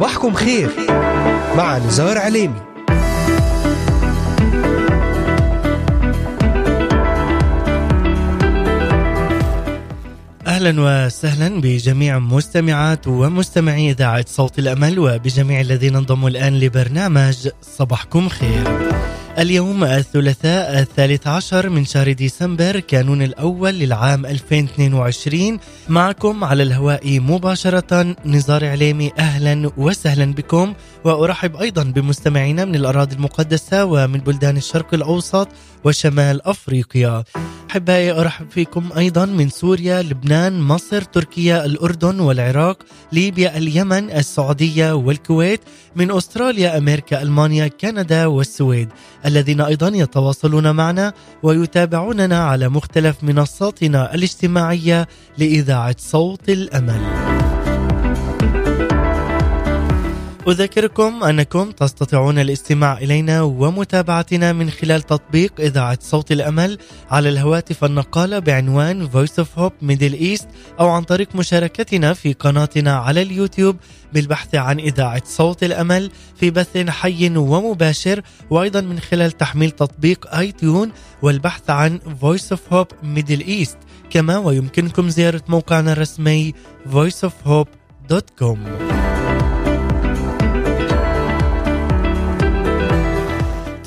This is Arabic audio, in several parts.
صباحكم خير مع نزار عليمي أهلا وسهلا بجميع مستمعات ومستمعي إذاعة صوت الأمل وبجميع الذين انضموا الآن لبرنامج صباحكم خير. اليوم الثلاثاء الثالث عشر من شهر ديسمبر كانون الأول للعام 2022 معكم على الهواء مباشرة نزار عليمي أهلا وسهلا بكم. وأرحب أيضا بمستمعينا من الأراضي المقدسة ومن بلدان الشرق الأوسط وشمال أفريقيا. أحبائي أرحب فيكم أيضا من سوريا لبنان مصر تركيا الأردن والعراق ليبيا اليمن السعودية والكويت من أستراليا أمريكا ألمانيا كندا والسويد. الذين أيضا يتواصلون معنا ويتابعوننا على مختلف منصاتنا الاجتماعية لإذاعة صوت الأمل. أذكركم أنكم تستطيعون الاستماع إلينا ومتابعتنا من خلال تطبيق إذاعة صوت الأمل على الهواتف النقالة بعنوان Voice of Hope Middle East أو عن طريق مشاركتنا في قناتنا على اليوتيوب بالبحث عن إذاعة صوت الأمل في بث حي ومباشر وأيضا من خلال تحميل تطبيق آي تيون والبحث عن Voice of Hope Middle East. كما ويمكنكم زيارة موقعنا الرسمي voiceofhope.com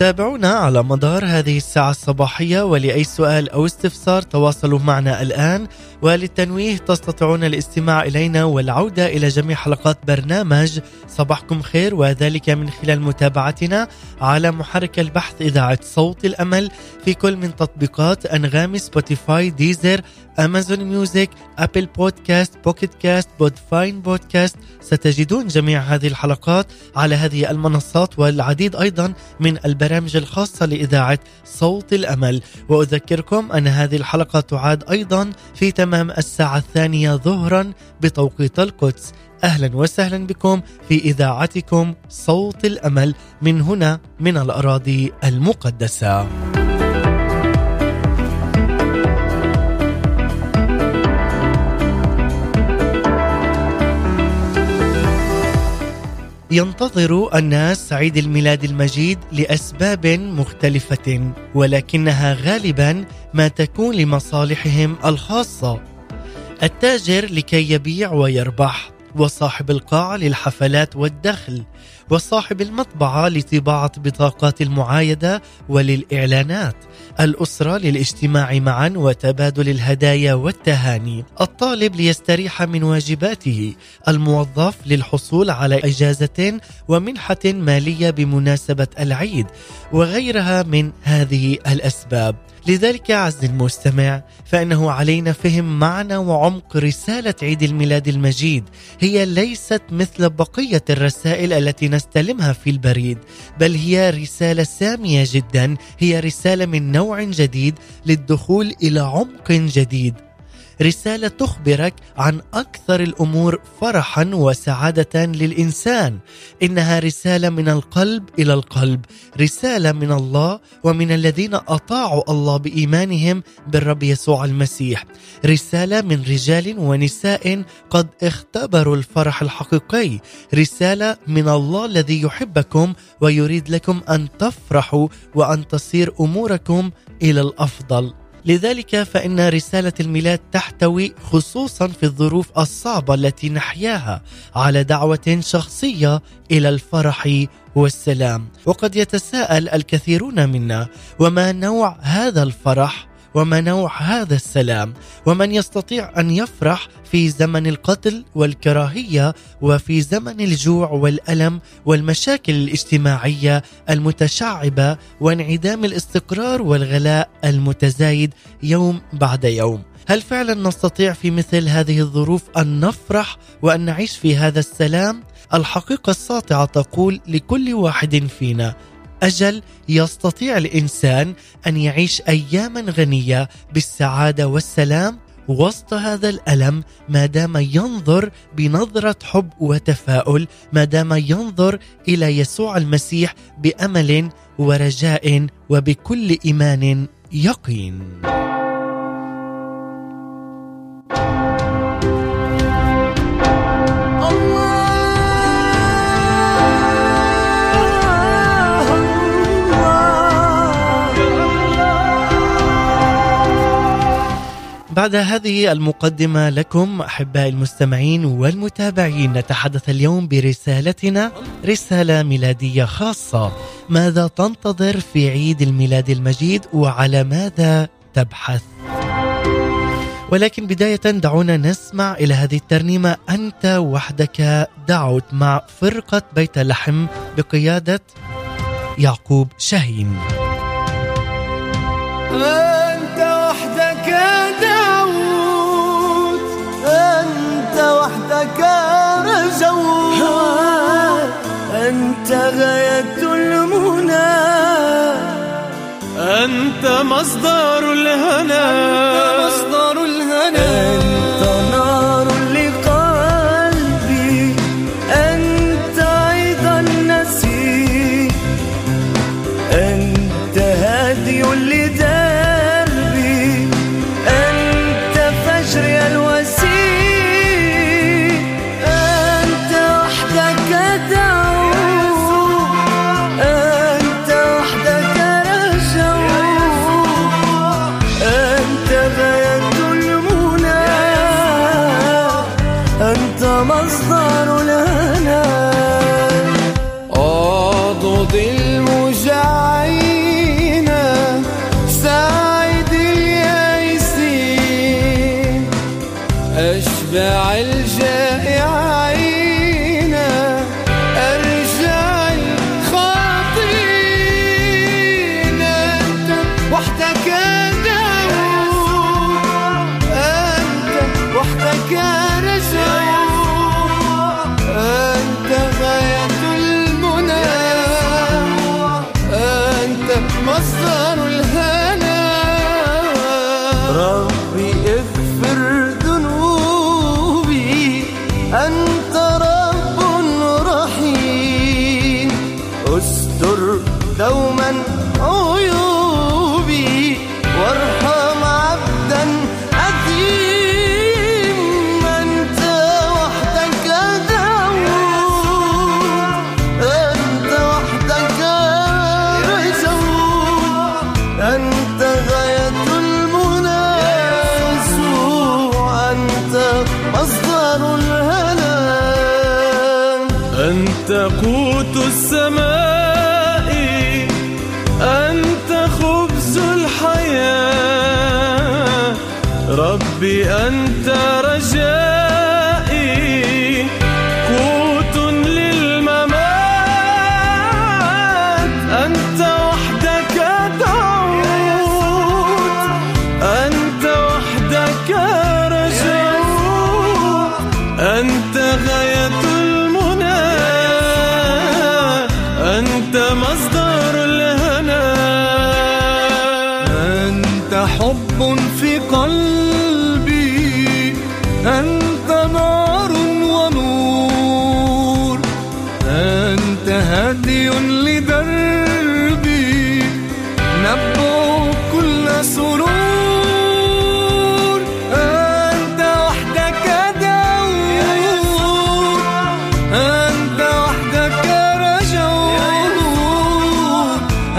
تابعونا على مدار هذه الساعة الصباحية ولأي سؤال أو استفسار تواصلوا معنا الآن وللتنويه تستطيعون الاستماع إلينا والعودة إلى جميع حلقات برنامج صباحكم خير وذلك من خلال متابعتنا على محرك البحث إذاعة صوت الأمل في كل من تطبيقات أنغامي سبوتيفاي ديزر أمازون ميوزك أبل بودكاست بوكيت كاست بودفاين بودكاست ستجدون جميع هذه الحلقات على هذه المنصات والعديد أيضا من البرامج الخاصة لإذاعة صوت الأمل. وأذكركم أن هذه الحلقة تعاد أيضا في تمام الساعة الثانية ظهرا بتوقيت القدس أهلا وسهلا بكم في إذاعتكم صوت الأمل من هنا من الأراضي المقدسة. ينتظر الناس عيد الميلاد المجيد لأسباب مختلفة ولكنها غالبا ما تكون لمصالحهم الخاصة. التاجر لكي يبيع ويربح وصاحب القاعة للحفلات والدخل وصاحب المطبعة لطباعة بطاقات المعايدة وللإعلانات. الأسرة للاجتماع معا وتبادل الهدايا والتهاني. الطالب ليستريح من واجباته. الموظف للحصول على إجازة ومنحة مالية بمناسبة العيد. وغيرها من هذه الأسباب. لذلك عز المستمع فإنه علينا فهم معنى وعمق رسالة عيد الميلاد المجيد. هي ليست مثل بقية الرسائل التي نستلمها في البريد بل هي رسالة سامية جدا هي رسالة من نوع جديد للدخول إلى عمق جديد. رسالة تخبرك عن أكثر الأمور فرحا وسعادة للإنسان. إنها رسالة من القلب إلى القلب رسالة من الله ومن الذين أطاعوا الله بإيمانهم بالرب يسوع المسيح. رسالة من رجال ونساء قد اختبروا الفرح الحقيقي. رسالة من الله الذي يحبكم ويريد لكم أن تفرحوا وأن تصير أموركم إلى الأفضل. لذلك فإن رسالة الميلاد تحتوي خصوصا في الظروف الصعبة التي نحياها على دعوة شخصية إلى الفرح والسلام. وقد يتساءل الكثيرون منا وما نوع هذا الفرح؟ وما نوع هذا السلام ومن يستطيع أن يفرح في زمن القتل والكراهية وفي زمن الجوع والألم والمشاكل الاجتماعية المتشعبة وانعدام الاستقرار والغلاء المتزايد يوم بعد يوم. هل فعلا نستطيع في مثل هذه الظروف أن نفرح وأن نعيش في هذا السلام؟ الحقيقة الساطعة تقول لكل واحد فينا أجل يستطيع الإنسان أن يعيش أياما غنية بالسعادة والسلام وسط هذا الألم ما دام ينظر بنظرة حب وتفاؤل ما دام ينظر إلى يسوع المسيح بأمل ورجاء وبكل إيمان يقين. بعد هذه المقدمة لكم أحبائي المستمعين والمتابعين نتحدث اليوم برسالتنا رسالة ميلادية خاصة. ماذا تنتظر في عيد الميلاد المجيد وعلى ماذا تبحث؟ ولكن بداية دعونا نسمع إلى هذه الترنيمة. أنت وحدك دعوت مع فرقة بيت لحم بقيادة يعقوب شاهين. آه. مصدر الهنا.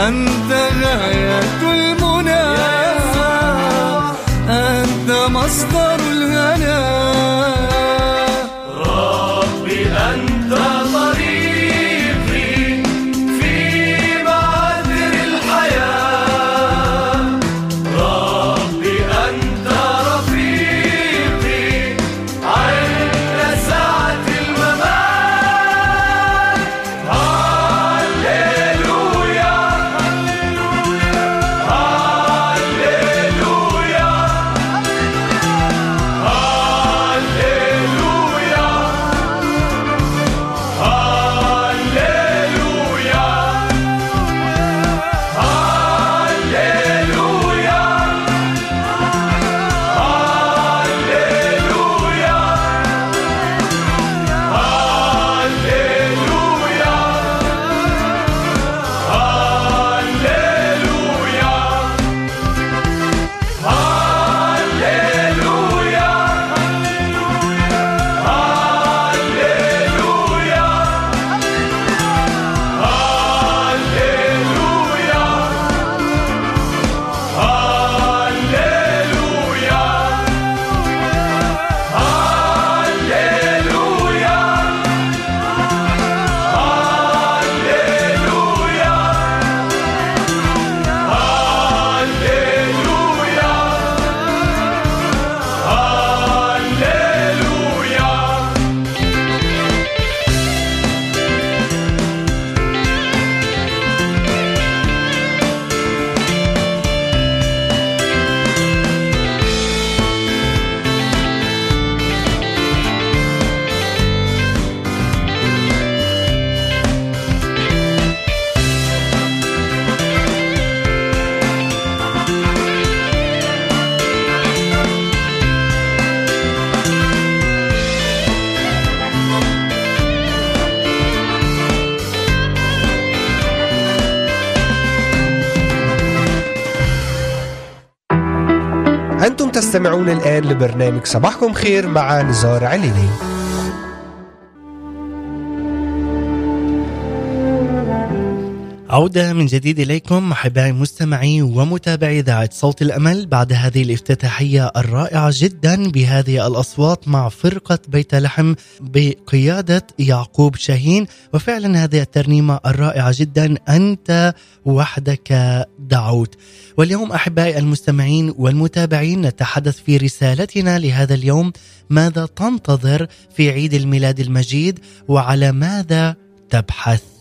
أنت غاية المنى. أنت مصدر تستمعون الآن لبرنامج صباحكم خير مع نزار عليني عودة من جديد إليكم أحبائي مستمعي ومتابعي إذاعة صوت الأمل. بعد هذه الافتتاحية الرائعة جدا بهذه الأصوات مع فرقة بيت لحم بقيادة يعقوب شاهين. وفعلا هذه الترنيمة الرائعة جدا. أنت وحدك دعوت. واليوم أحبائي المستمعين والمتابعين نتحدث في رسالتنا لهذا اليوم ماذا تنتظر في عيد الميلاد المجيد وعلى ماذا تبحث؟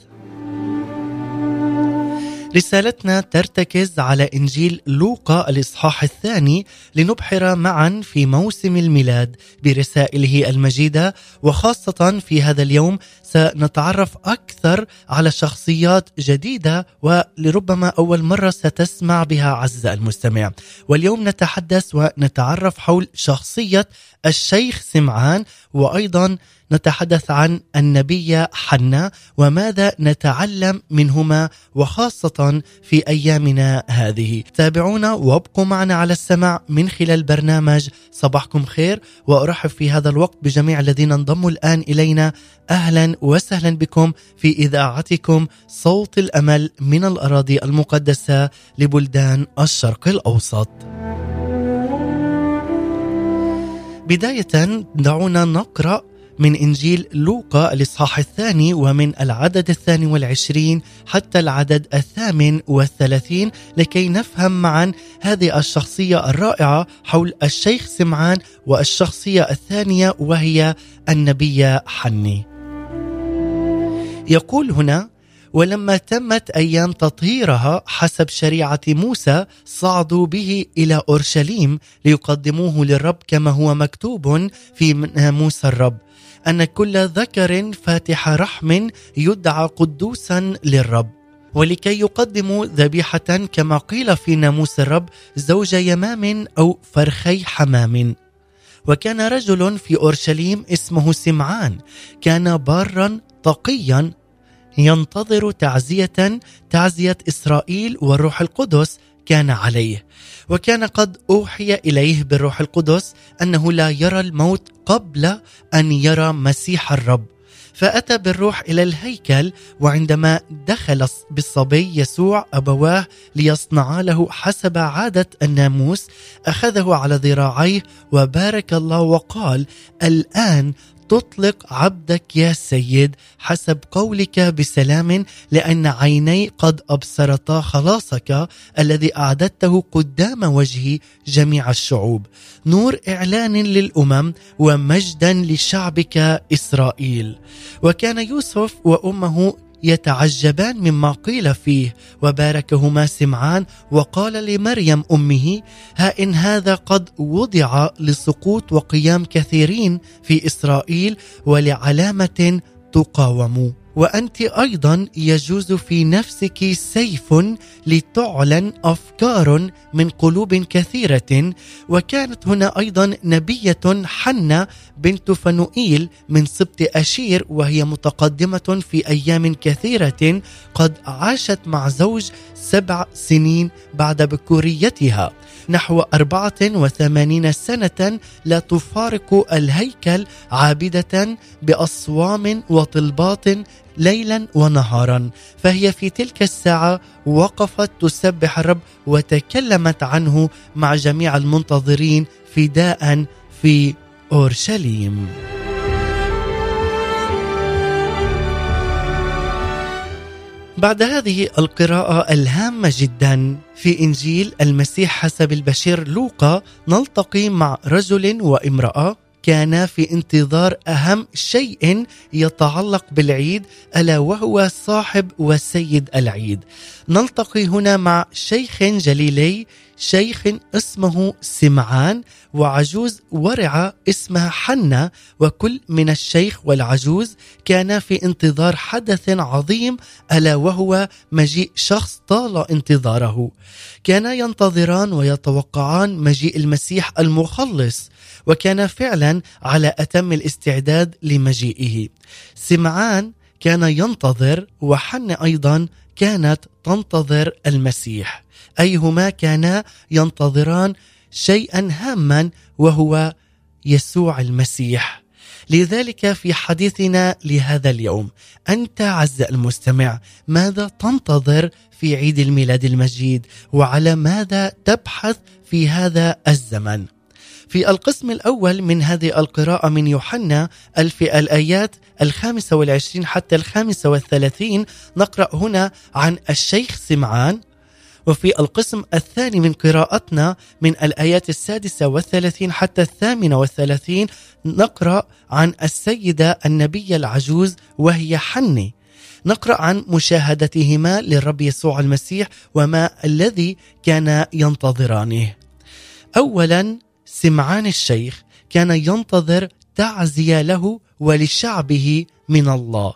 رسالتنا ترتكز على إنجيل لوقا الإصحاح الثاني لنبحر معا في موسم الميلاد برسائله المجيدة. وخاصة في هذا اليوم سنتعرف أكثر على شخصيات جديدة ولربما أول مرة ستسمع بها عز المستمع. واليوم نتحدث ونتعرف حول شخصية الشيخ سمعان وأيضا نتحدث عن النبي حنا وماذا نتعلم منهما وخاصة في أيامنا هذه. تابعونا وابقوا معنا على السمع من خلال برنامج صباحكم خير. وأرحب في هذا الوقت بجميع الذين انضموا الآن إلينا. أهلا وسهلا بكم في إذاعتكم صوت الأمل من الأراضي المقدسة لبلدان الشرق الأوسط. بداية دعونا نقرأ من إنجيل لوقا الإصحاح الثاني ومن العدد الثاني والعشرين حتى العدد الثامن والثلاثين لكي نفهم معا هذه الشخصية الرائعة حول الشيخ سمعان والشخصية الثانية وهي النبي حني. يقول هنا ولما تمت أيام تطهيرها حسب شريعة موسى صعدوا به إلى أورشليم ليقدموه للرب كما هو مكتوب في ناموس الرب. أن كل ذكر فاتح رحم يدعى قدوسا للرب ولكي يقدموا ذبيحة كما قيل في ناموس الرب زوج يمام أو فرخي حمام. وكان رجل في أورشليم اسمه سمعان كان بارا تقيا ينتظر تعزية تعزية إسرائيل والروح القدس كان عليه. وكان قد أوحي إليه بالروح القدس أنه لا يرى الموت قبل أن يرى مسيح الرب. فأتى بالروح إلى الهيكل وعندما دخل بالصبي يسوع أبواه ليصنعا له حسب عادة الناموس أخذه على ذراعيه وبارك الله وقال الآن تطلق عبدك يا سيد حسب قولك بسلام لأن عيني قد أبصرتا خلاصك الذي أعددته قدام وجه جميع الشعوب. نور إعلان للأمم ومجدا لشعبك إسرائيل. وكان يوسف وأمه يتعجبان مما قيل فيه وباركهما سمعان وقال لمريم أمه ها إن هذا قد وضع لسقوط وقيام كثيرين في إسرائيل ولعلامة تقاوم. وأنت أيضا يجوز في نفسك سيف لتعلن أفكار من قلوب كثيرة. وكانت هنا أيضا نبية حنة بنت فنوئيل من سبط أشير وهي متقدمة في أيام كثيرة. قد عاشت مع زوج سبع سنين بعد بكوريتها. نحو أربعة وثمانين سنة لا تفارق الهيكل عابدة بأصوام وطلبات ليلا ونهارا. فهي في تلك الساعة وقفت تسبح الرب وتكلمت عنه مع جميع المنتظرين فداء في أورشليم. بعد هذه القراءة الهامة جدا في إنجيل المسيح حسب البشير لوقا نلتقي مع رجل وامرأة كانا في انتظار أهم شيء يتعلق بالعيد ألا وهو صاحب وسيد العيد. نلتقي هنا مع شيخ جليلي شيخ اسمه سمعان وعجوز ورعة اسمها حنة وكل من الشيخ والعجوز كانا في انتظار حدث عظيم ألا وهو مجيء شخص طال انتظاره كانا ينتظران ويتوقعان مجيء المسيح المخلص وكان فعلا على أتم الاستعداد لمجيئه. سمعان كان ينتظر وحن أيضا كانت تنتظر المسيح. أيهما كانا ينتظران شيئا هاما وهو يسوع المسيح. لذلك في حديثنا لهذا اليوم أنت عز المستمع ماذا تنتظر في عيد الميلاد المجيد؟ وعلى ماذا تبحث في هذا الزمن؟ في القسم الأول من هذه القراءة من يوحنا في الآيات الخامسة والعشرين حتى الخامسة والثلاثين نقرأ هنا عن الشيخ سمعان. وفي القسم الثاني من قراءتنا من الآيات السادسة والثلاثين حتى الثامنة والثلاثين نقرأ عن السيدة النبية العجوز وهي حني. نقرأ عن مشاهدتهما للرب يسوع المسيح وما الذي كان ينتظرانه. أولا سمعان الشيخ كان ينتظر تعزية له ولشعبه من الله.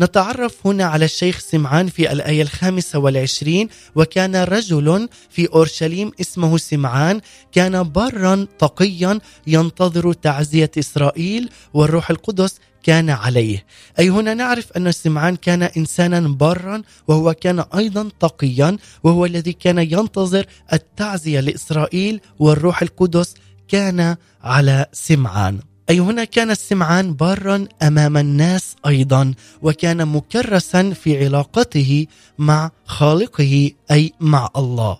نتعرف هنا على الشيخ سمعان في الآية الخامسة والعشرين وكان رجل في أورشليم اسمه سمعان كان برا تقيا ينتظر تعزية إسرائيل والروح القدس كان عليه. أي هنا نعرف أن سمعان كان إنسانا برا وهو كان أيضا تقيا وهو الذي كان ينتظر التعزية لإسرائيل والروح القدس كان على سمعان. أي هنا كان السمعان بارا أمام الناس أيضا وكان مكرسا في علاقته مع خالقه أي مع الله.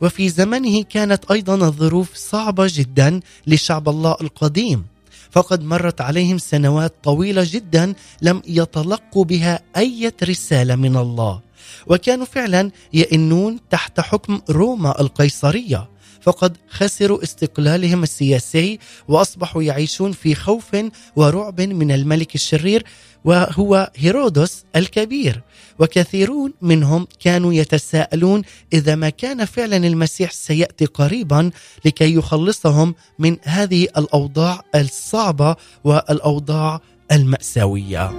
وفي زمنه كانت أيضا الظروف صعبة جدا لشعب الله القديم. فقد مرت عليهم سنوات طويلة جدا لم يتلقوا بها أي رسالة من الله. وكانوا فعلا يئنون تحت حكم روما القيصرية. فقد خسروا استقلالهم السياسي وأصبحوا يعيشون في خوف ورعب من الملك الشرير وهو هيرودس الكبير وكثيرون منهم كانوا يتساءلون إذا ما كان فعلا المسيح سيأتي قريبا لكي يخلصهم من هذه الأوضاع الصعبة والأوضاع المأساوية.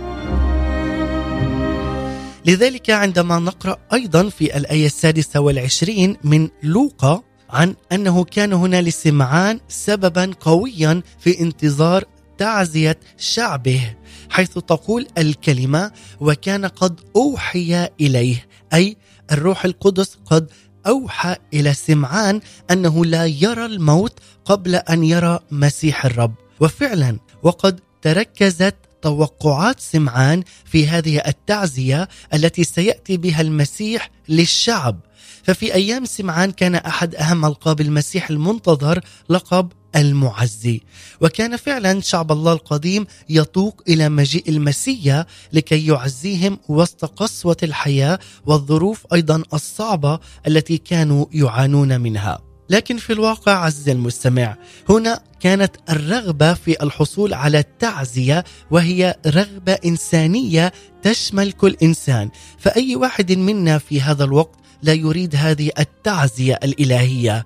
لذلك عندما نقرأ أيضا في الآية السادسة والعشرين من لوقا عن أنه كان هنا لسمعان سببا قويا في انتظار تعزية شعبه حيث تقول الكلمة وكان قد أوحي إليه أي الروح القدس قد أوحى إلى سمعان أنه لا يرى الموت قبل أن يرى مسيح الرب. وفعلا وقد تركزت توقعات سمعان في هذه التعزية التي سيأتي بها المسيح للشعب. ففي أيام سمعان كان أحد أهم ألقاب المسيح المنتظر لقب المعزي. وكان فعلا شعب الله القديم يطوق إلى مجيء المسيا لكي يعزيهم وسط قسوة الحياة والظروف أيضا الصعبة التي كانوا يعانون منها. لكن في الواقع عز المستمع هنا كانت الرغبة في الحصول على التعزيه وهي رغبة إنسانية تشمل كل إنسان. فأي واحد منا في هذا الوقت لا يريد هذه التعزية الإلهية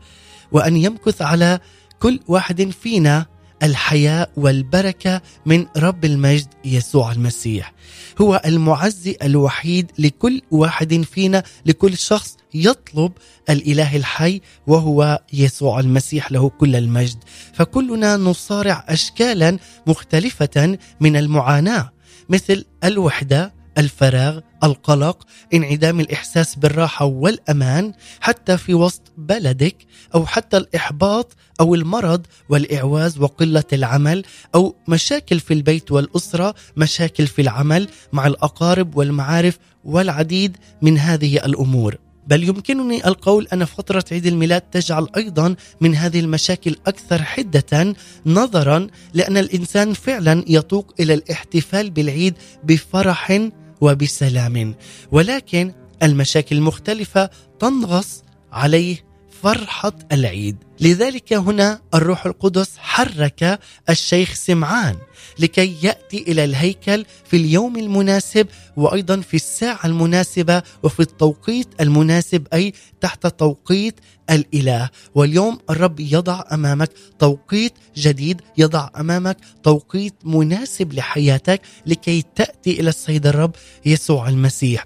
وأن يمكث على كل واحد فينا الحياة والبركة من رب المجد يسوع المسيح. هو المعزي الوحيد لكل واحد فينا لكل شخص يطلب الإله الحي وهو يسوع المسيح له كل المجد. فكلنا نصارع اشكالا مختلفة من المعاناة مثل الوحدة الفراغ القلق انعدام الإحساس بالراحة والأمان حتى في وسط بلدك أو حتى الإحباط أو المرض والإعواز وقلة العمل أو مشاكل في البيت والأسرة مشاكل في العمل مع الأقارب والمعارف والعديد من هذه الأمور. بل يمكنني القول أن فترة عيد الميلاد تجعل أيضا من هذه المشاكل أكثر حدة نظرا لأن الإنسان فعلا يتوق إلى الاحتفال بالعيد بفرح وبسلام. ولكن المشاكل المختلفة تنغص عليه فرحة العيد. لذلك هنا الروح القدس حرك الشيخ سمعان لكي يأتي إلى الهيكل في اليوم المناسب وأيضا في الساعة المناسبة وفي التوقيت المناسب أي تحت توقيت الإله. واليوم الرب يضع أمامك توقيت جديد يضع أمامك توقيت مناسب لحياتك لكي تأتي إلى السيد الرب يسوع المسيح.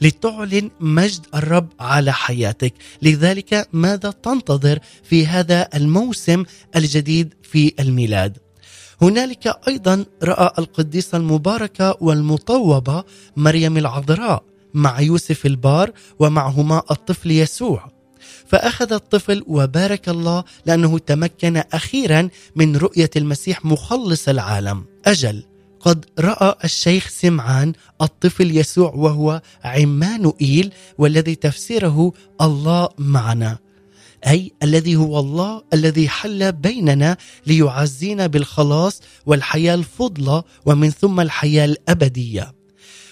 لتعلن مجد الرب على حياتك. لذلك ماذا تنتظر في هذا الموسم الجديد في الميلاد؟ هنالك أيضا رأى القديسة المباركة والمطوبة مريم العذراء مع يوسف البار ومعهما الطفل يسوع. فأخذ الطفل وبارك الله لأنه تمكن أخيرا من رؤية المسيح مخلص العالم. أجل قد رأى الشيخ سمعان الطفل يسوع وهو عمانوئيل والذي تفسيره الله معنا. أي الذي هو الله الذي حل بيننا ليعزينا بالخلاص والحياة الفضلى ومن ثم الحياة الأبدية.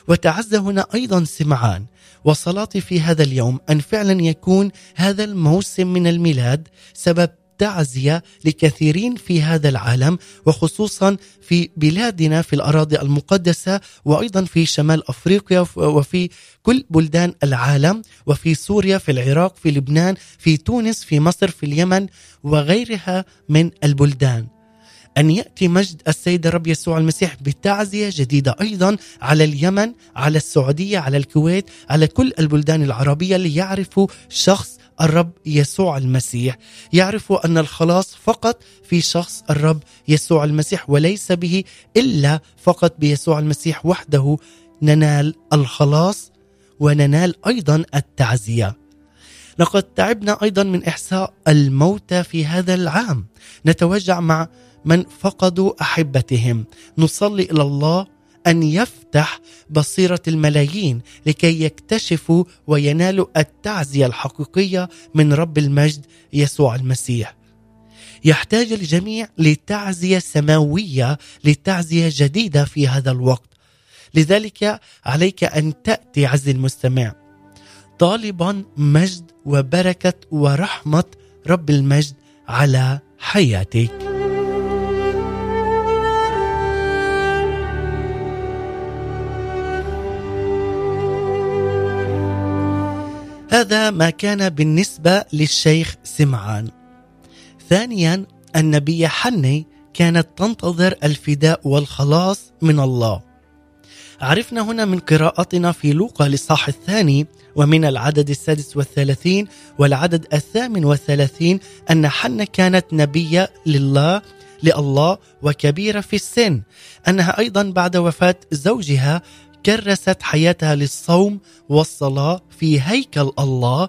وتعزى هنا أيضا سمعان. وصلاتي في هذا اليوم أن فعلا يكون هذا الموسم من الميلاد سبب تعزية لكثيرين في هذا العالم وخصوصا في بلادنا في الأراضي المقدسة وأيضا في شمال أفريقيا وفي كل بلدان العالم وفي سوريا في العراق في لبنان في تونس في مصر في اليمن وغيرها من البلدان. أن يأتي مجد السيد الرب يسوع المسيح بتعزية جديدة أيضا على اليمن على السعودية على الكويت على كل البلدان العربية ليعرفوا شخص الرب يسوع المسيح. يعرفوا أن الخلاص فقط في شخص الرب يسوع المسيح وليس به إلا فقط بيسوع المسيح وحده. ننال الخلاص وننال أيضا التعزية. لقد تعبنا أيضا من احساء الموتى في هذا العام. نتوجع مع من فقدوا أحبتهم. نصلي إلى الله أن يفتح بصيرة الملايين لكي يكتشفوا وينالوا التعزية الحقيقية من رب المجد يسوع المسيح. يحتاج الجميع لتعزية سماوية لتعزية جديدة في هذا الوقت. لذلك عليك أن تأتي عز المستمع. طالبا مجد وبركة ورحمة رب المجد على حياتك. هذا ما كان بالنسبة للشيخ سمعان. ثانيا النبي حني كانت تنتظر الفداء والخلاص من الله. عرفنا هنا من قراءتنا في لوقا لصاح الثاني ومن العدد السادس والثلاثين والعدد الثامن والثلاثين أن حنة كانت نبية لله لله وكبيرة في السن. أنها أيضا بعد وفاة زوجها كرست حياتها للصوم والصلاة في هيكل الله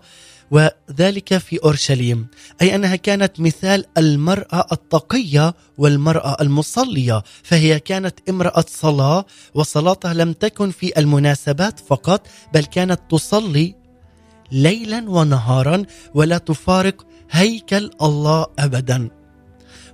وذلك في أورشليم أي أنها كانت مثال المرأة التقية والمرأة المصلية فهي كانت امرأة صلاة وصلاتها لم تكن في المناسبات فقط بل كانت تصلي ليلا ونهارا ولا تفارق هيكل الله ابدا.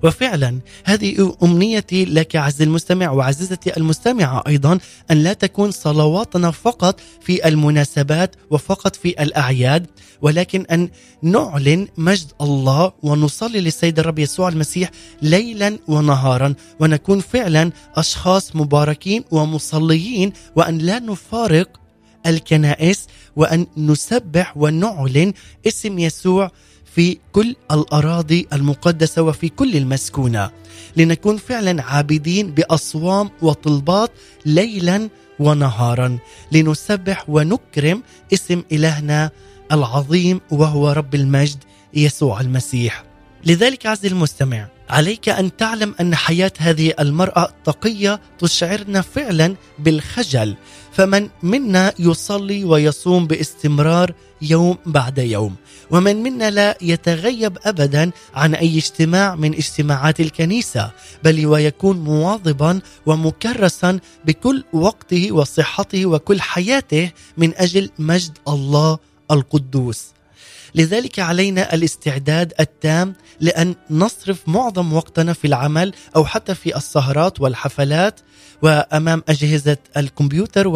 وفعلا هذه أمنيتي لك عز المستمع وعزيزتي المستمعة أيضا أن لا تكون صلواتنا فقط في المناسبات وفقط في الأعياد ولكن أن نعلن مجد الله ونصلي للسيد الرب يسوع المسيح ليلا ونهارا ونكون فعلا أشخاص مباركين ومصليين وأن لا نفارق الكنائس وأن نسبح ونعلن اسم يسوع في كل الأراضي المقدسة وفي كل المسكونة. لنكون فعلا عابدين بأصوام وطلبات ليلا ونهارا. لنسبح ونكرم اسم إلهنا العظيم وهو رب المجد يسوع المسيح. لذلك عزيزي المستمع عليك أن تعلم أن حياة هذه المرأة التقيه تشعرنا فعلا بالخجل. فمن منا يصلي ويصوم باستمرار يوم بعد يوم. ومن منا لا يتغيب ابدا عن أي اجتماع من اجتماعات الكنيسة بل ويكون مواظبا ومكرسا بكل وقته وصحته وكل حياته من أجل مجد الله القدوس. لذلك علينا الاستعداد التام لأن نصرف معظم وقتنا في العمل أو حتى في السهرات والحفلات وأمام أجهزة الكمبيوتر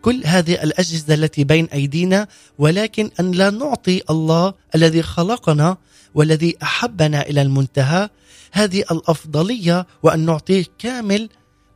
وكل هذه الأجهزة التي بين أيدينا ولكن أن لا نعطي الله الذي خلقنا والذي أحبنا إلى المنتهى هذه الأفضلية وأن نعطيه كامل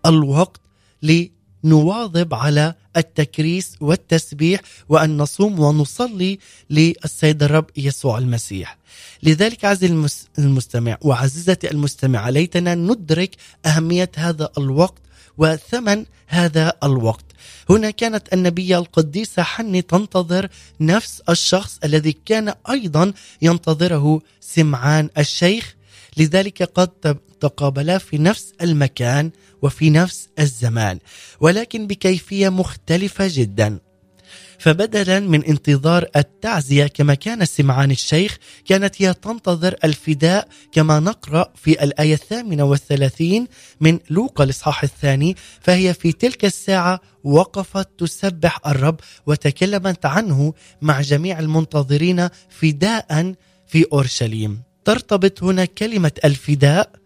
الوقت لنواظب على التكريس والتسبيح وأن نصوم ونصلي للسيد الرب يسوع المسيح. لذلك عزيزي المستمع وعزيزتي المستمعة ليتنا ندرك أهمية هذا الوقت وثمن هذا الوقت. هنا كانت النبيه القديسه حني تنتظر نفس الشخص الذي كان أيضا ينتظره سمعان الشيخ. لذلك قد تقابلا في نفس المكان وفي نفس الزمان ولكن بكيفية مختلفة جدا. فبدلا من انتظار التعزية كما كان سمعان الشيخ كانت هي تنتظر الفداء كما نقرأ في الآية الثامنة والثلاثين من لوقا الإصحاح الثاني فهي في تلك الساعة وقفت تسبح الرب وتكلمت عنه مع جميع المنتظرين فداء في أورشليم. ترتبط هنا كلمة الفداء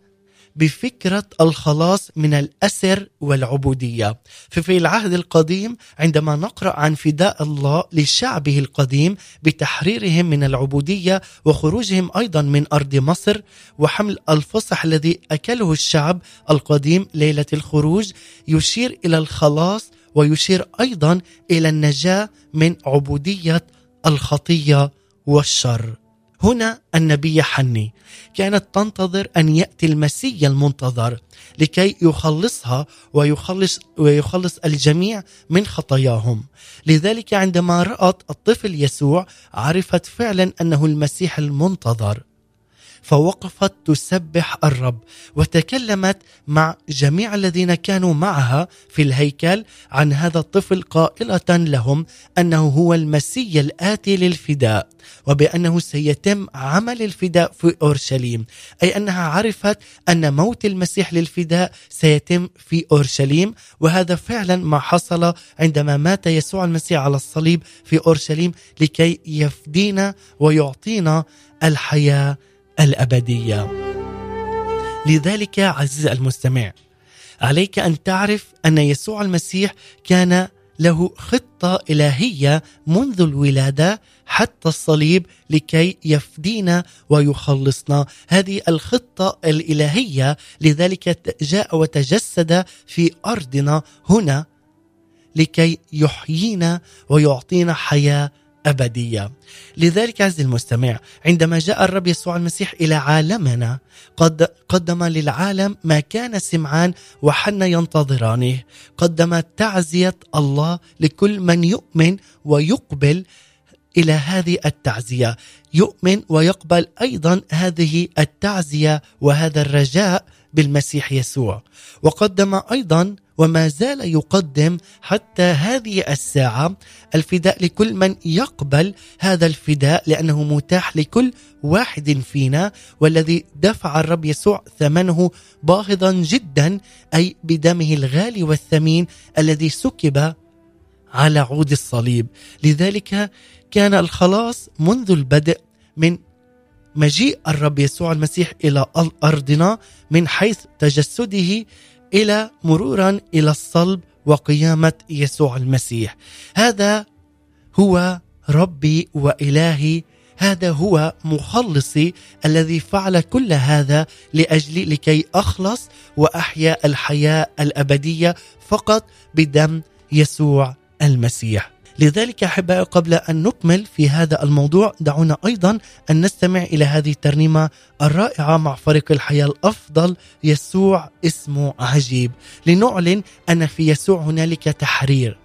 بفكرة الخلاص من الأسر والعبودية. ففي العهد القديم عندما نقرأ عن فداء الله لشعبه القديم بتحريرهم من العبودية وخروجهم أيضا من أرض مصر وحمل الفصح الذي أكله الشعب القديم ليلة الخروج يشير إلى الخلاص ويشير أيضا إلى النجاة من عبودية الخطية والشر. هنا النبي حني كانت تنتظر أن يأتي المسيح المنتظر لكي يخلصها ويخلص ويخلص الجميع من خطاياهم. لذلك عندما رأت الطفل يسوع عرفت فعلا أنه المسيح المنتظر. فوقفت تسبح الرب وتكلمت مع جميع الذين كانوا معها في الهيكل عن هذا الطفل قائلة لهم أنه هو المسيح الآتي للفداء وبأنه سيتم عمل الفداء في أورشليم أي أنها عرفت أن موت المسيح للفداء سيتم في أورشليم وهذا فعلا ما حصل عندما مات يسوع المسيح على الصليب في أورشليم لكي يفدينا ويعطينا الحياة الأبدية. لذلك عزيزي المستمع عليك أن تعرف أن يسوع المسيح كان له خطة إلهية منذ الولادة حتى الصليب لكي يفدينا ويخلصنا. هذه الخطة الإلهية لذلك جاء وتجسد في أرضنا هنا لكي يحيينا ويعطينا حياة أبدية. لذلك عز المستمع عندما جاء الرب يسوع المسيح إلى عالمنا قد قدم للعالم ما كان سمعان وحنا ينتظرانه. قدم تعزية الله لكل من يؤمن ويقبل إلى هذه التعزية. يؤمن ويقبل أيضا هذه التعزية وهذا الرجاء بالمسيح يسوع. وقدم أيضا وما زال يقدم حتى هذه الساعة الفداء لكل من يقبل هذا الفداء لأنه متاح لكل واحد فينا والذي دفع الرب يسوع ثمنه باهظا جدا أي بدمه الغالي والثمين الذي سكب على عود الصليب. لذلك كان الخلاص منذ البدء من مجيء الرب يسوع المسيح إلى أرضنا من حيث تجسده إلى مرورا إلى الصلب وقيامة يسوع المسيح. هذا هو ربي وإلهي. هذا هو مخلصي الذي فعل كل هذا لاجلي لكي أخلص وأحيا الحياة الأبدية فقط بدم يسوع المسيح. لذلك احبائي قبل أن نكمل في هذا الموضوع دعونا أيضا أن نستمع إلى هذه الترنيمة الرائعة مع فريق الحياة الأفضل يسوع اسمه عجيب. لنعلن أن في يسوع هنالك تحرير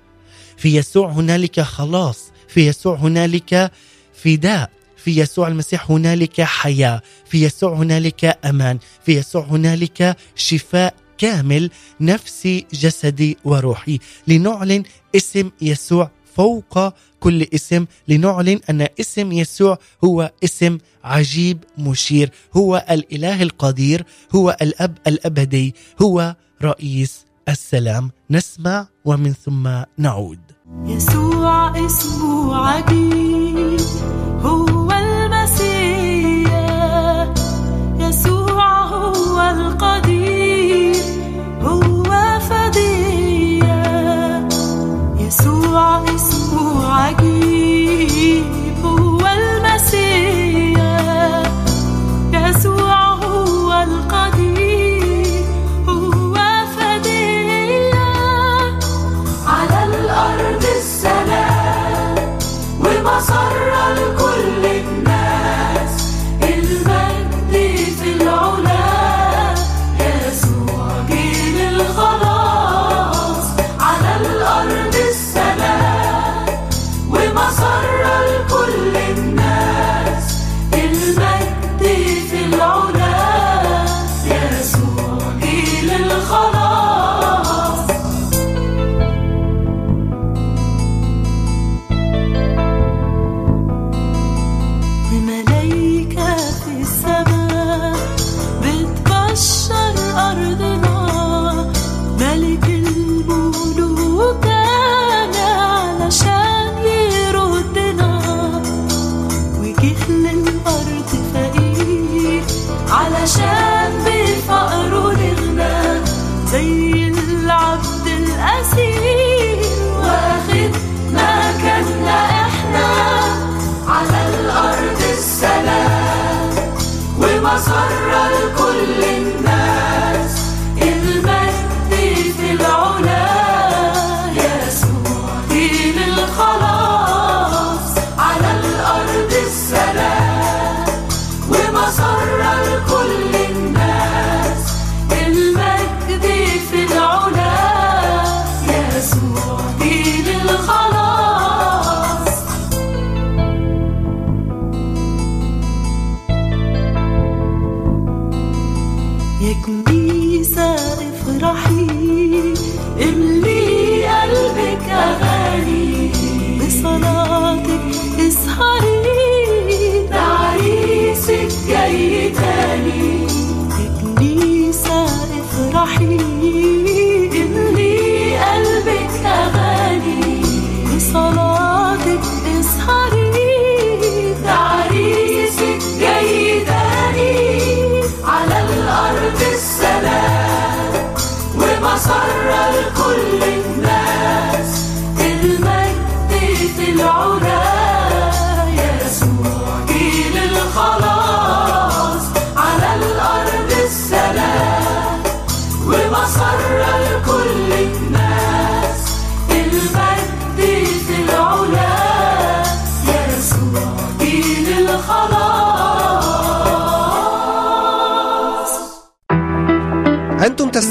في يسوع هنالك خلاص في يسوع هنالك فداء في يسوع المسيح هنالك حياة في يسوع هنالك أمان في يسوع هنالك شفاء كامل نفسي جسدي وروحي. لنعلن اسم يسوع فوق كل اسم لنعلن أن اسم يسوع هو اسم عجيب مشير هو الإله القدير هو الأب الأبدي هو رئيس السلام. نسمع ومن ثم نعود. يسوع اسمه عجيب.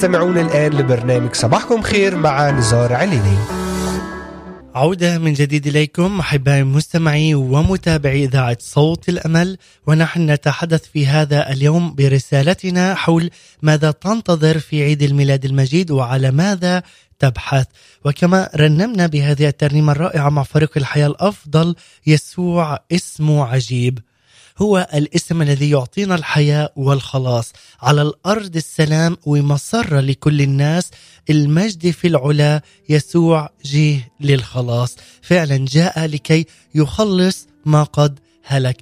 تستمعون الآن لبرنامج صباحكم خير مع نزار عليني عودة من جديد إليكم أحبائي المستمعي ومتابعي إذاعة صوت الأمل ونحن نتحدث في هذا اليوم برسالتنا حول ماذا تنتظر في عيد الميلاد المجيد وعلى ماذا تبحث. وكما رنمنا بهذه الترنيمة الرائعة مع فريق الحياة الأفضل يسوع اسمه عجيب. هو الاسم الذي يعطينا الحياة والخلاص. على الأرض السلام ومسرة لكل الناس المجد في العلا يسوع جه للخلاص. فعلا جاء لكي يخلص ما قد هلك.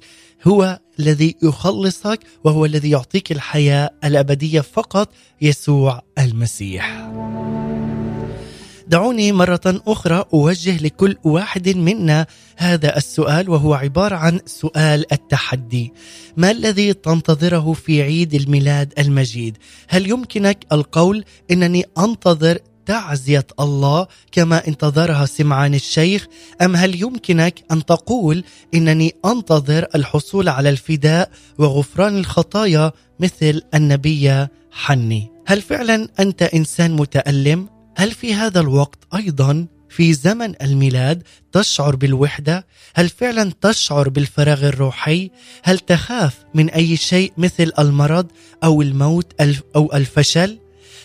هو الذي يخلصك وهو الذي يعطيك الحياة الأبدية فقط يسوع المسيح. دعوني مرة أخرى أوجه لكل واحد منا هذا السؤال وهو عبارة عن سؤال التحدي. ما الذي تنتظره في عيد الميلاد المجيد؟ هل يمكنك القول أنني أنتظر تعزية الله كما انتظرها سمعان الشيخ أم هل يمكنك أن تقول إنني أنتظر الحصول على الفداء وغفران الخطايا مثل النبي حني؟ هل فعلا أنت إنسان متألم؟ هل في هذا الوقت أيضا في زمن الميلاد تشعر بالوحدة؟ هل فعلا تشعر بالفراغ الروحي؟ هل تخاف من أي شيء مثل المرض أو الموت أو الفشل؟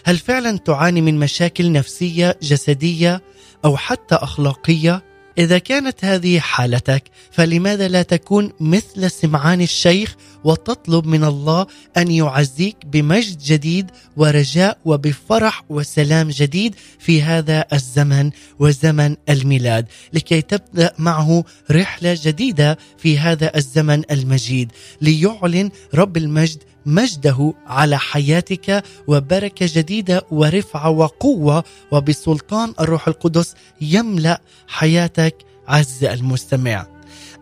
هل فعلا تعاني من مشاكل نفسية جسدية أو حتى أخلاقية إذا كانت هذه حالتك فلماذا لا تكون مثل سمعان الشيخ وتطلب من الله أن يعزيك بمجد جديد ورجاء وبفرح وسلام جديد في هذا الزمن وزمن الميلاد لكي تبدأ معه رحلة جديدة في هذا الزمن المجيد ليعلن رب المجد مجده على حياتك وبركة جديدة ورفعة وقوة. وبسلطان الروح القدس يملأ حياتك عز المستمع.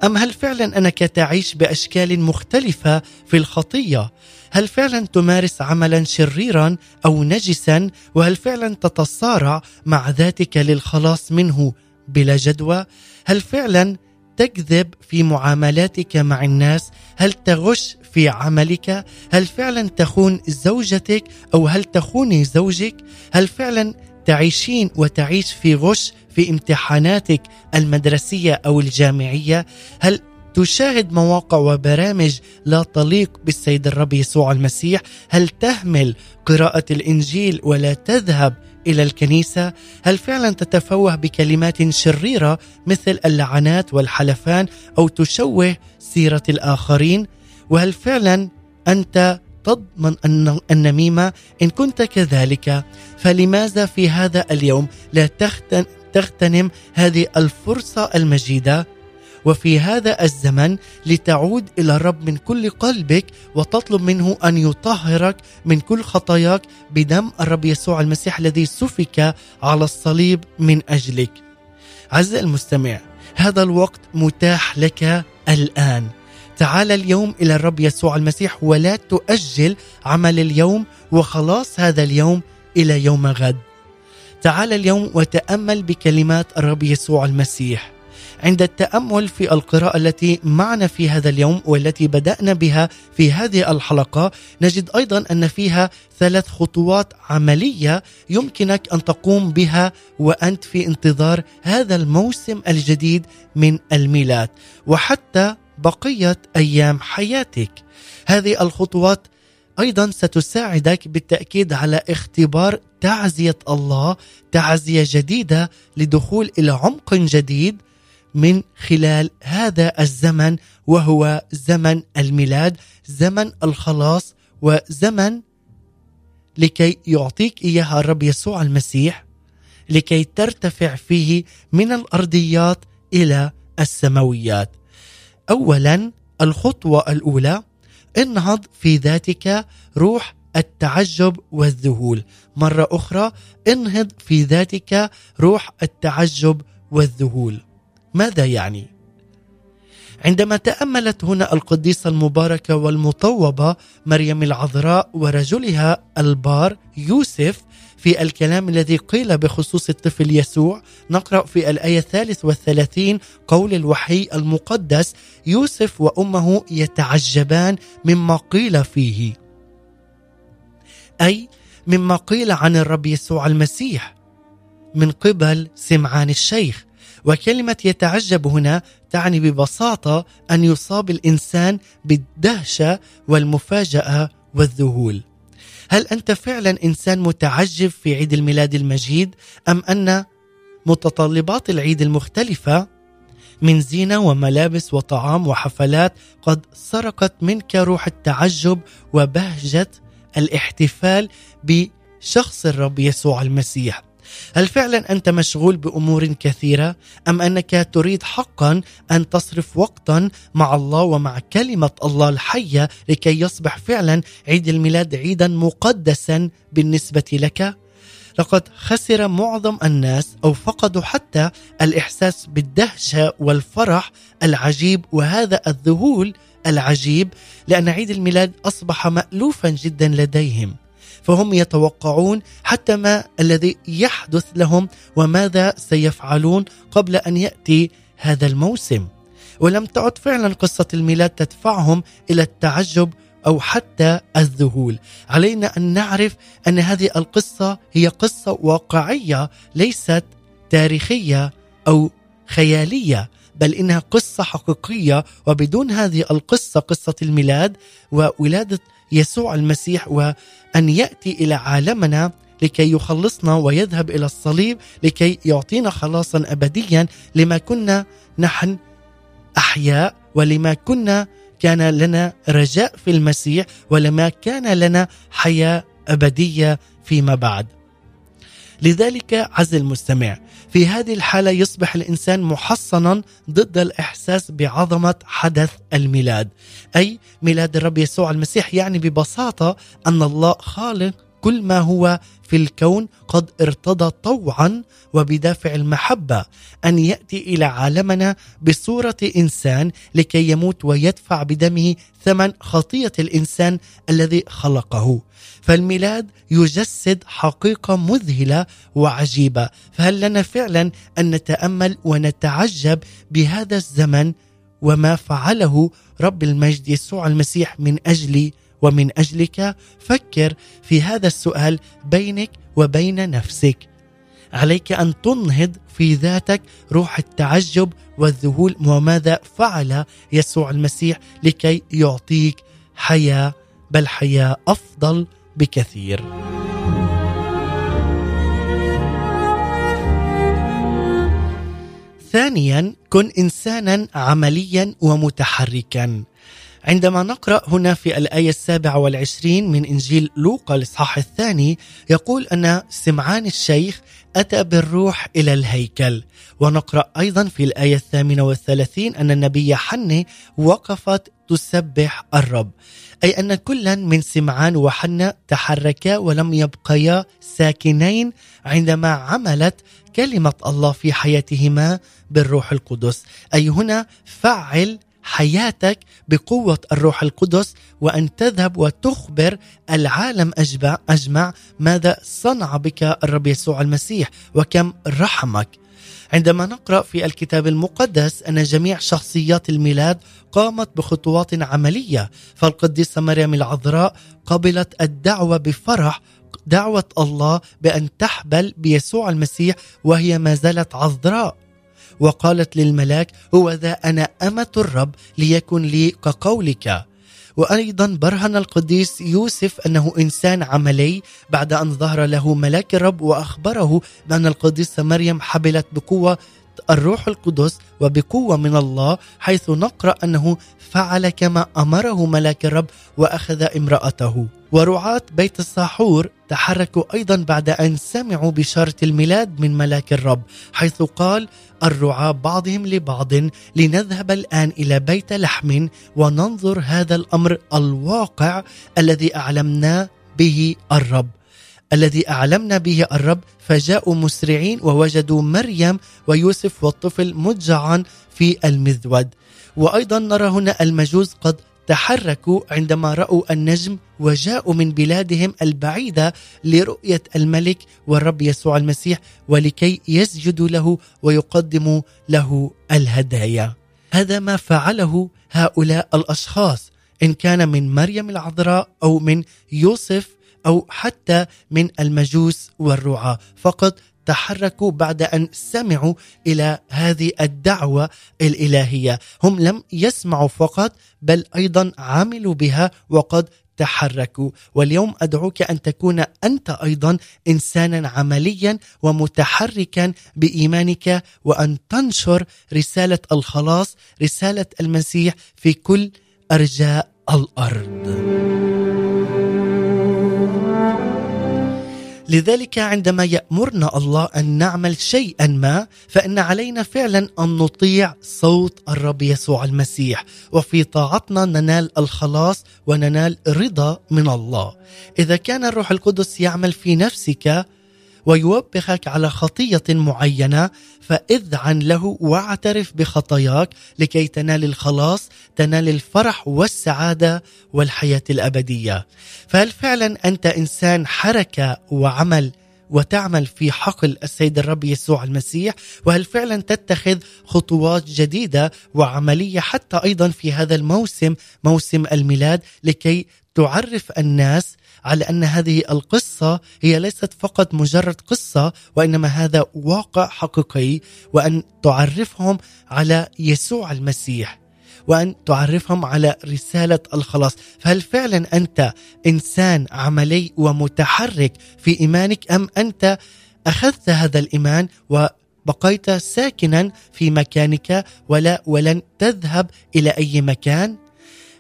أم هل فعلا أنك تعيش بأشكال مختلفة في الخطية؟ هل فعلا تمارس عملا شريرا أو نجسا؟ وهل فعلا تتصارع مع ذاتك للخلاص منه بلا جدوى؟ هل فعلا تكذب في معاملاتك مع الناس؟ هل تغش في عملك؟ هل فعلا تخون زوجتك أو هل تخوني زوجك؟ هل فعلا تعيشين وتعيش في غش في امتحاناتك المدرسية أو الجامعية؟ هل تشاهد مواقع وبرامج لا تليق بالسيد الرب يسوع المسيح؟ هل تهمل قراءة الإنجيل ولا تذهب إلى الكنيسة؟ هل فعلا تتفوه بكلمات شريرة مثل اللعنات والحلفان أو تشوه سيرة الآخرين؟ وهل فعلا أنت تضمن أن النميمه إن كنت كذلك فلماذا في هذا اليوم لا تغتنم هذه الفرصة المجيدة وفي هذا الزمن لتعود إلى الرب من كل قلبك وتطلب منه أن يطهرك من كل خطاياك بدم الرب يسوع المسيح الذي سفك على الصليب من أجلك. عز المستمع، هذا الوقت متاح لك الآن. تعال اليوم إلى الرب يسوع المسيح ولا تؤجل عمل اليوم وخلاص هذا اليوم إلى يوم غد. تعال اليوم وتأمل بكلمات الرب يسوع المسيح. عند التأمل في القراءة التي معنا في هذا اليوم والتي بدأنا بها في هذه الحلقة نجد أيضا أن فيها ثلاث خطوات عملية يمكنك أن تقوم بها وأنت في انتظار هذا الموسم الجديد من الميلاد وحتى بقية أيام حياتك. هذه الخطوات أيضا ستساعدك بالتأكيد على اختبار تعزية الله تعزية جديدة لدخول إلى عمق جديد من خلال هذا الزمن وهو زمن الميلاد زمن الخلاص وزمن لكي يعطيك إياها الرب يسوع المسيح لكي ترتفع فيه من الأرضيات إلى السماويات. اولا الخطوة الأولى انهض في ذاتك روح التعجب والذهول. مرة أخرى انهض في ذاتك روح التعجب والذهول. ماذا يعني؟ عندما تأملت هنا القديسة المباركة والمطوبة مريم العذراء ورجلها البار يوسف في الكلام الذي قيل بخصوص الطفل يسوع نقرأ في الآية الثالث والثلاثين قول الوحي المقدس يوسف وأمه يتعجبان مما قيل فيه أي مما قيل عن الرب يسوع المسيح من قبل سمعان الشيخ وكلمة يتعجب هنا تعني ببساطة أن يصاب الإنسان بالدهشة والمفاجأة والذهول. هل أنت فعلا إنسان متعجب في عيد الميلاد المجيد أم أن متطلبات العيد المختلفة من زينة وملابس وطعام وحفلات قد سرقت منك روح التعجب وبهجة الاحتفال بشخص الرب يسوع المسيح؟ هل فعلا أنت مشغول بأمور كثيرة؟ أم أنك تريد حقا أن تصرف وقتا مع الله ومع كلمة الله الحية لكي يصبح فعلا عيد الميلاد عيدا مقدسا بالنسبة لك؟ لقد خسر معظم الناس أو فقدوا حتى الإحساس بالدهشة والفرح العجيب وهذا الذهول العجيب لأن عيد الميلاد أصبح مالوفا جدا لديهم. فهم يتوقعون حتى ما الذي يحدث لهم وماذا سيفعلون قبل أن يأتي هذا الموسم. ولم تعد فعلا قصة الميلاد تدفعهم إلى التعجب أو حتى الذهول. علينا أن نعرف أن هذه القصة هي قصة واقعية ليست تاريخية أو خيالية بل إنها قصة حقيقية وبدون هذه القصة قصة الميلاد وولادة يسوع المسيح وان يأتي إلى عالمنا لكي يخلصنا ويذهب إلى الصليب لكي يعطينا خلاصا ابديا لما كنا نحن أحياء ولما كنا كان لنا رجاء في المسيح ولما كان لنا حياة أبدية فيما بعد. لذلك عز المستمع في هذه الحالة يصبح الإنسان محصنا ضد الإحساس بعظمة حدث الميلاد أي ميلاد الرب يسوع المسيح يعني ببساطة أن الله خالق كل ما هو في الكون قد ارتضى طوعا وبدافع المحبة أن يأتي إلى عالمنا بصورة إنسان لكي يموت ويدفع بدمه ثمن خطية الإنسان الذي خلقه. فالميلاد يجسد حقيقة مذهلة وعجيبة. فهل لنا فعلا أن نتأمل ونتعجب بهذا الزمن وما فعله رب المجد يسوع المسيح من اجلي ومن أجلك فكر في هذا السؤال بينك وبين نفسك. عليك أن تنهض في ذاتك روح التعجب والذهول وماذا فعل يسوع المسيح لكي يعطيك حياة بل حياة أفضل بكثير. ثانيا كن انسانا عمليا ومتحركا. عندما نقرأ هنا في الآية السابعة والعشرين من إنجيل لوقا الإصحاح الثاني يقول أن سمعان الشيخ أتى بالروح إلى الهيكل. ونقرأ أيضا في الآية الثامنة والثلاثين أن النبي حنة وقفت تسبح الرب. أي أن كلا من سمعان وحنة تحركا ولم يبقيا ساكنين عندما عملت كلمة الله في حياتهما بالروح القدس. أي هنا فعل حياتك بقوة الروح القدس وأن تذهب وتخبر العالم أجمع, ماذا صنع بك الرب يسوع المسيح وكم رحمك. عندما نقرأ في الكتاب المقدس أن جميع شخصيات الميلاد قامت بخطوات عملية فالقديسه مريم العذراء قبلت الدعوة بفرح دعوة الله بأن تحبل بيسوع المسيح وهي ما زالت عذراء. وقالت للملاك هو ذا أنا أمة الرب ليكن لي كقولك. وأيضا برهن القديس يوسف أنه إنسان عملي بعد أن ظهر له ملاك الرب وأخبره بأن القديسة مريم حبلت بقوة الروح القدس وبقوة من الله حيث نقرأ أنه فعل كما أمره ملاك الرب وأخذ امرأته. ورعاة بيت الساحور تحركوا أيضا بعد أن سمعوا بشاره الميلاد من ملاك الرب حيث قال الرعاة بعضهم لبعض لنذهب الآن إلى بيت لحم وننظر هذا الأمر الواقع الذي أعلمنا به الرب. الذي أعلمنا به الرب فجاءوا مسرعين ووجدوا مريم ويوسف والطفل مضجعا في المذود. وأيضا نرى هنا المجوس قد تحركوا عندما رأوا النجم وجاءوا من بلادهم البعيدة لرؤية الملك والرب يسوع المسيح ولكي يسجدوا له ويقدموا له الهدايا. هذا ما فعله هؤلاء الأشخاص إن كان من مريم العذراء أو من يوسف أو حتى من المجوس والرعاة. فقط تحركوا بعد أن سمعوا إلى هذه الدعوة الإلهية. هم لم يسمعوا فقط بل أيضا عملوا بها وقد تحركوا. واليوم أدعوك أن تكون أنت أيضا انسانا عمليا ومتحركا بإيمانك وأن تنشر رسالة الخلاص رسالة المسيح في كل أرجاء الأرض. لذلك عندما يأمرنا الله أن نعمل شيئا ما فإن علينا فعلا أن نطيع صوت الرب يسوع المسيح وفي طاعتنا ننال الخلاص وننال رضا من الله. إذا كان الروح القدس يعمل في نفسك ويوبخك على خطية معينة فإذعن له واعترف بخطاياك لكي تنال الخلاص تنال الفرح والسعادة والحياة الأبدية. فهل فعلا أنت إنسان حركة وعمل وتعمل في حقل السيد الرب يسوع المسيح؟ وهل فعلا تتخذ خطوات جديدة وعملية حتى أيضا في هذا الموسم موسم الميلاد لكي تعرف الناس على أن هذه القصة هي ليست فقط مجرد قصة وإنما هذا واقع حقيقي وأن تعرفهم على يسوع المسيح وأن تعرفهم على رسالة الخلاص، فهل فعلا أنت إنسان عملي ومتحرك في إيمانك أم أنت أخذت هذا الإيمان وبقيت ساكنا في مكانك ولا ولن تذهب إلى أي مكان؟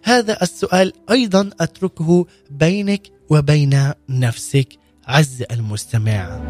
هذا السؤال أيضا أتركه بينك وبين نفسك عز المستمع.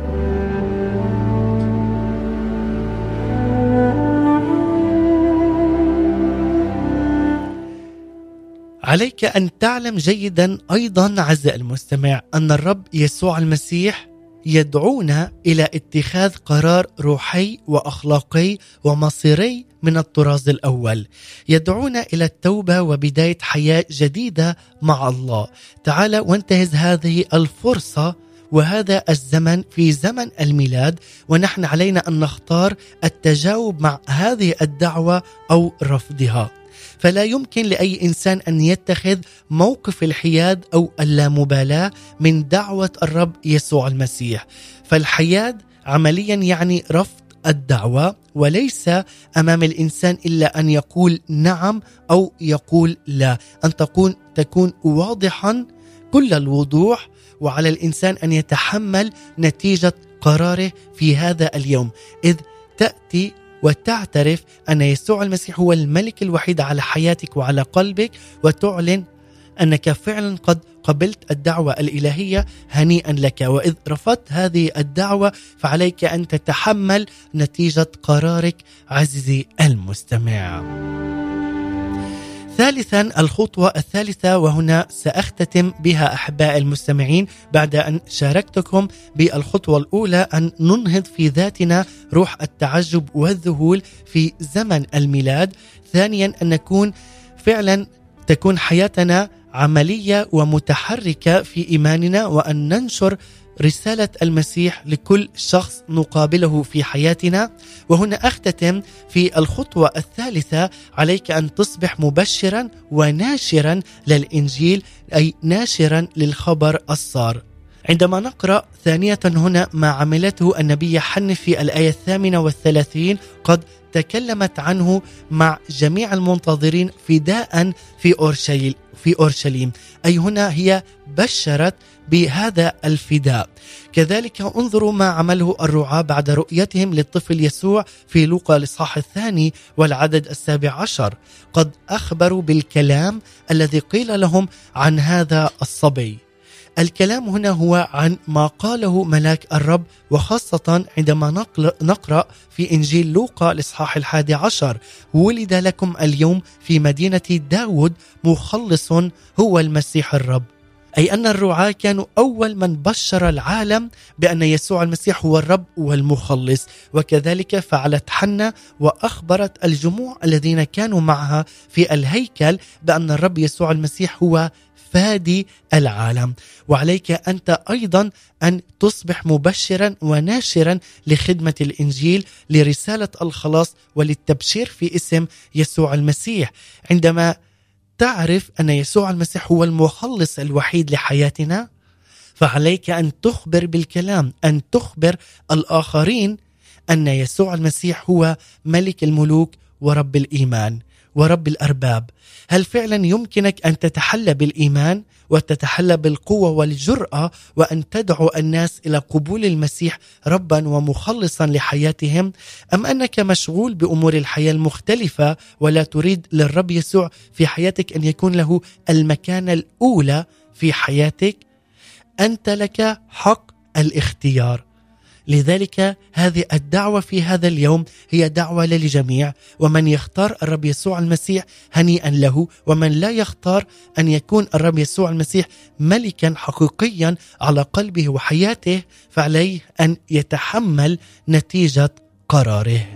عليك أن تعلم جيدا أيضا عز المستمع أن الرب يسوع المسيح يدعونا إلى اتخاذ قرار روحي وأخلاقي ومصيري من الطراز الأول. يدعونا إلى التوبة وبداية حياة جديدة مع الله. تعال وانتهز هذه الفرصة وهذا الزمن في زمن الميلاد ونحن علينا أن نختار التجاوب مع هذه الدعوة أو رفضها. فلا يمكن لأي إنسان أن يتخذ موقف الحياد أو اللامبالاة من دعوة الرب يسوع المسيح. فالحياد عمليا يعني رفض الدعوة وليس أمام الإنسان إلا أن يقول نعم أو يقول لا. أن تكون تكون واضحا كل الوضوح وعلى الإنسان أن يتحمل نتيجة قراره في هذا اليوم. إذ تأتي وتعترف أن يسوع المسيح هو الملك الوحيد على حياتك وعلى قلبك وتعلن أنك فعلا قد قبلت الدعوة الإلهية هنيئا لك. وإذ رفضت هذه الدعوة فعليك أن تتحمل نتيجة قرارك عزيزي المستمع. ثالثا الخطوة الثالثة وهنا سأختتم بها أحباء المستمعين بعد أن شاركتكم بالخطوة الأولى أن ننهض في ذاتنا روح التعجب والذهول في زمن الميلاد. ثانيا أن نكون فعلا تكون حياتنا عملية ومتحركة في إيماننا وأن ننشر رسالة المسيح لكل شخص نقابله في حياتنا. وهنا أختتم في الخطوة الثالثة عليك أن تصبح مبشرا وناشرا للإنجيل أي ناشرا للخبر الصار. عندما نقرأ ثانية هنا ما عملته النبي حن في الآية الثامنة والثلاثين قد تكلمت عنه مع جميع المنتظرين فداء في أورشليم في أورشليم. أي هنا هي بشرت بهذا الفداء. كذلك انظروا ما عمله الرعاة بعد رؤيتهم للطفل يسوع في لوقا الإصحاح الثاني والعدد السابع عشر. قد أخبروا بالكلام الذي قيل لهم عن هذا الصبي. الكلام هنا هو عن ما قاله ملاك الرب وخاصة عندما نقرأ في إنجيل لوقا الإصحاح الحادي عشر. ولد لكم اليوم في مدينة داود مخلص هو المسيح الرب. أي أن الرعاة كانوا أول من بشر العالم بأن يسوع المسيح هو الرب والمخلص. وكذلك فعلت حنة وأخبرت الجموع الذين كانوا معها في الهيكل بأن الرب يسوع المسيح هو فادي العالم. وعليك أنت أيضا أن تصبح مبشرا وناشرا لخدمة الإنجيل لرسالة الخلاص وللتبشير في اسم يسوع المسيح. عندما تعرف أن يسوع المسيح هو المخلص الوحيد لحياتنا فعليك أن تخبر بالكلام أن تخبر الآخرين أن يسوع المسيح هو ملك الملوك ورب الإيمان. ورب الأرباب. هل فعلا يمكنك أن تتحلى بالإيمان وتتحلى بالقوة والجرأة وأن تدعو الناس إلى قبول المسيح ربا ومخلصا لحياتهم؟ أم أنك مشغول بأمور الحياة المختلفة ولا تريد للرب يسوع في حياتك أن يكون له المكانة الأولى في حياتك؟ أنت لك حق الاختيار. لذلك هذه الدعوة في هذا اليوم هي دعوة للجميع ومن يختار الرب يسوع المسيح هنيئا له ومن لا يختار أن يكون الرب يسوع المسيح ملكا حقيقيا على قلبه وحياته فعليه أن يتحمل نتيجة قراره.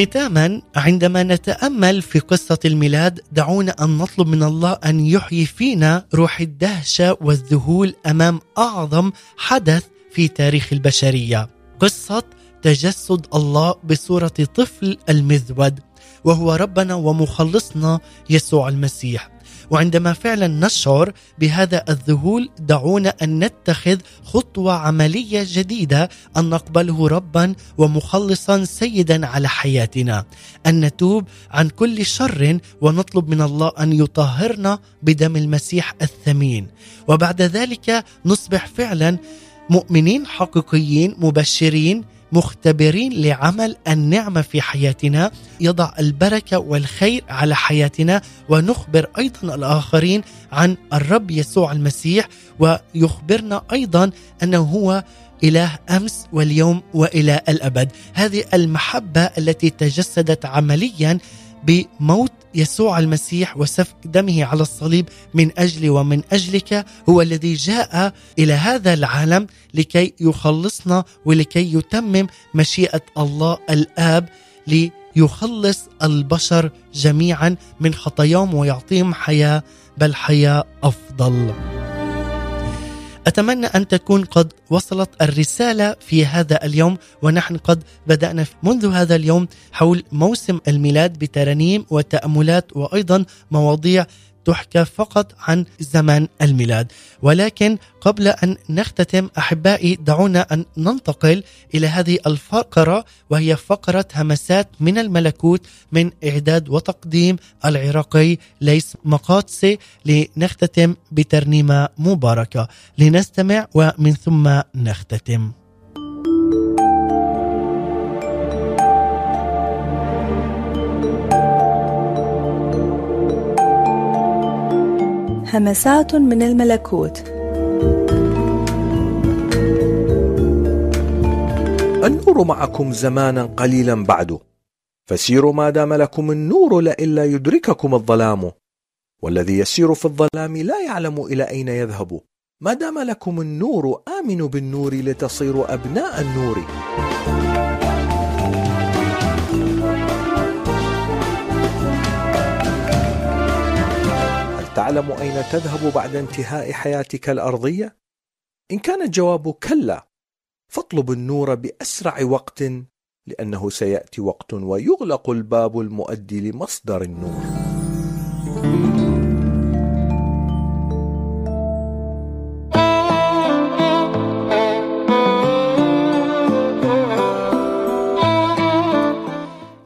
ختاما عندما نتأمل في قصة الميلاد دعونا أن نطلب من الله أن يحيي فينا روح الدهشة والذهول أمام أعظم حدث في تاريخ البشرية. قصة تجسد الله بصورة طفل المذود وهو ربنا ومخلصنا يسوع المسيح. وعندما فعلا نشعر بهذا الذهول دعونا أن نتخذ خطوة عملية جديدة أن نقبله ربا ومخلصا سيدا على حياتنا. أن نتوب عن كل شر ونطلب من الله أن يطهرنا بدم المسيح الثمين. وبعد ذلك نصبح فعلا مؤمنين حقيقيين مبشرين مختبرين لعمل النعمة في حياتنا. يضع البركة والخير على حياتنا ونخبر أيضا الآخرين عن الرب يسوع المسيح ويخبرنا أيضا أنه هو إله أمس واليوم وإلى الأبد. هذه المحبة التي تجسدت عمليا بموت يسوع المسيح وسفك دمه على الصليب من أجلي ومن أجلك هو الذي جاء إلى هذا العالم لكي يخلصنا ولكي يتمم مشيئة الله الآب ليخلص البشر جميعا من خطاياهم ويعطيهم حياة بل حياة أفضل. أتمنى أن تكون قد وصلت الرسالة في هذا اليوم ونحن قد بدأنا منذ هذا اليوم حول موسم الميلاد بترانيم وتأملات وأيضا مواضيع تحكى فقط عن زمن الميلاد. ولكن قبل أن نختتم أحبائي دعونا أن ننتقل إلى هذه الفقرة وهي فقرة همسات من الملكوت من إعداد وتقديم العراقي ليس مقاطسي لنختتم بترنيمة مباركة. لنستمع ومن ثم نختتم. همسات من الملكوت. النور معكم زمانا قليلا بعد. فسيروا ما دام لكم النور لئلا يدرككم الظلام. والذي يسير في الظلام لا يعلم إلى أين يذهب. ما دام لكم النور آمنوا بالنور لتصيروا أبناء النور. تعلم أين تذهب بعد انتهاء حياتك الأرضية؟ إن كان الجواب كلا فاطلب النور بأسرع وقت لأنه سيأتي وقت ويغلق الباب المؤدي لمصدر النور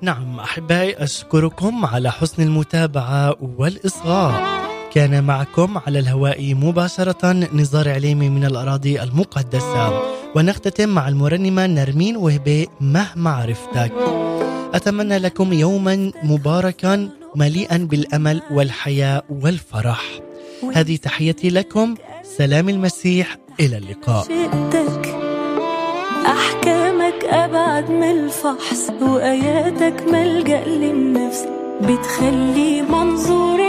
نعم أحبائي أشكركم على حسن المتابعة والإصغاء كان معكم على الهواء مباشرة نزار عليمي من الأراضي المقدسة. ونختتم مع المرنمة نرمين وهبي مهما عرفتك. أتمنى لكم يوما مباركا مليئا بالأمل والحياة والفرح. هذه تحيتي لكم. سلام المسيح. إلى اللقاء. شئتك أحكامك أبعد من الفحص وآياتك ملجأ للنفس بتخلي منظور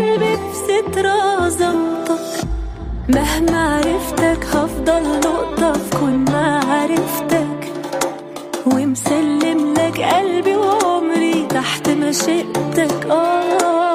القلب بسترة ظبطك مهما عرفتك هفضل نقطة في كل معرفتك ومسلم لك قلبي وعمري تحت مشيئتك آه.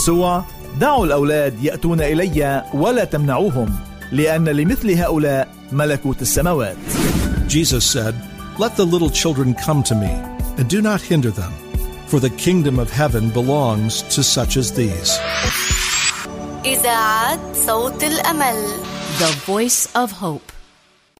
يسوع دعوا الأولاد يأتون إلي ولا تمنعوهم لأن لمثل هؤلاء ملكوت السماوات Jesus said, Let the little children come to me, and do not hinder them, for the kingdom of heaven belongs to such as these. إذاعة صوت الأمل The Voice of Hope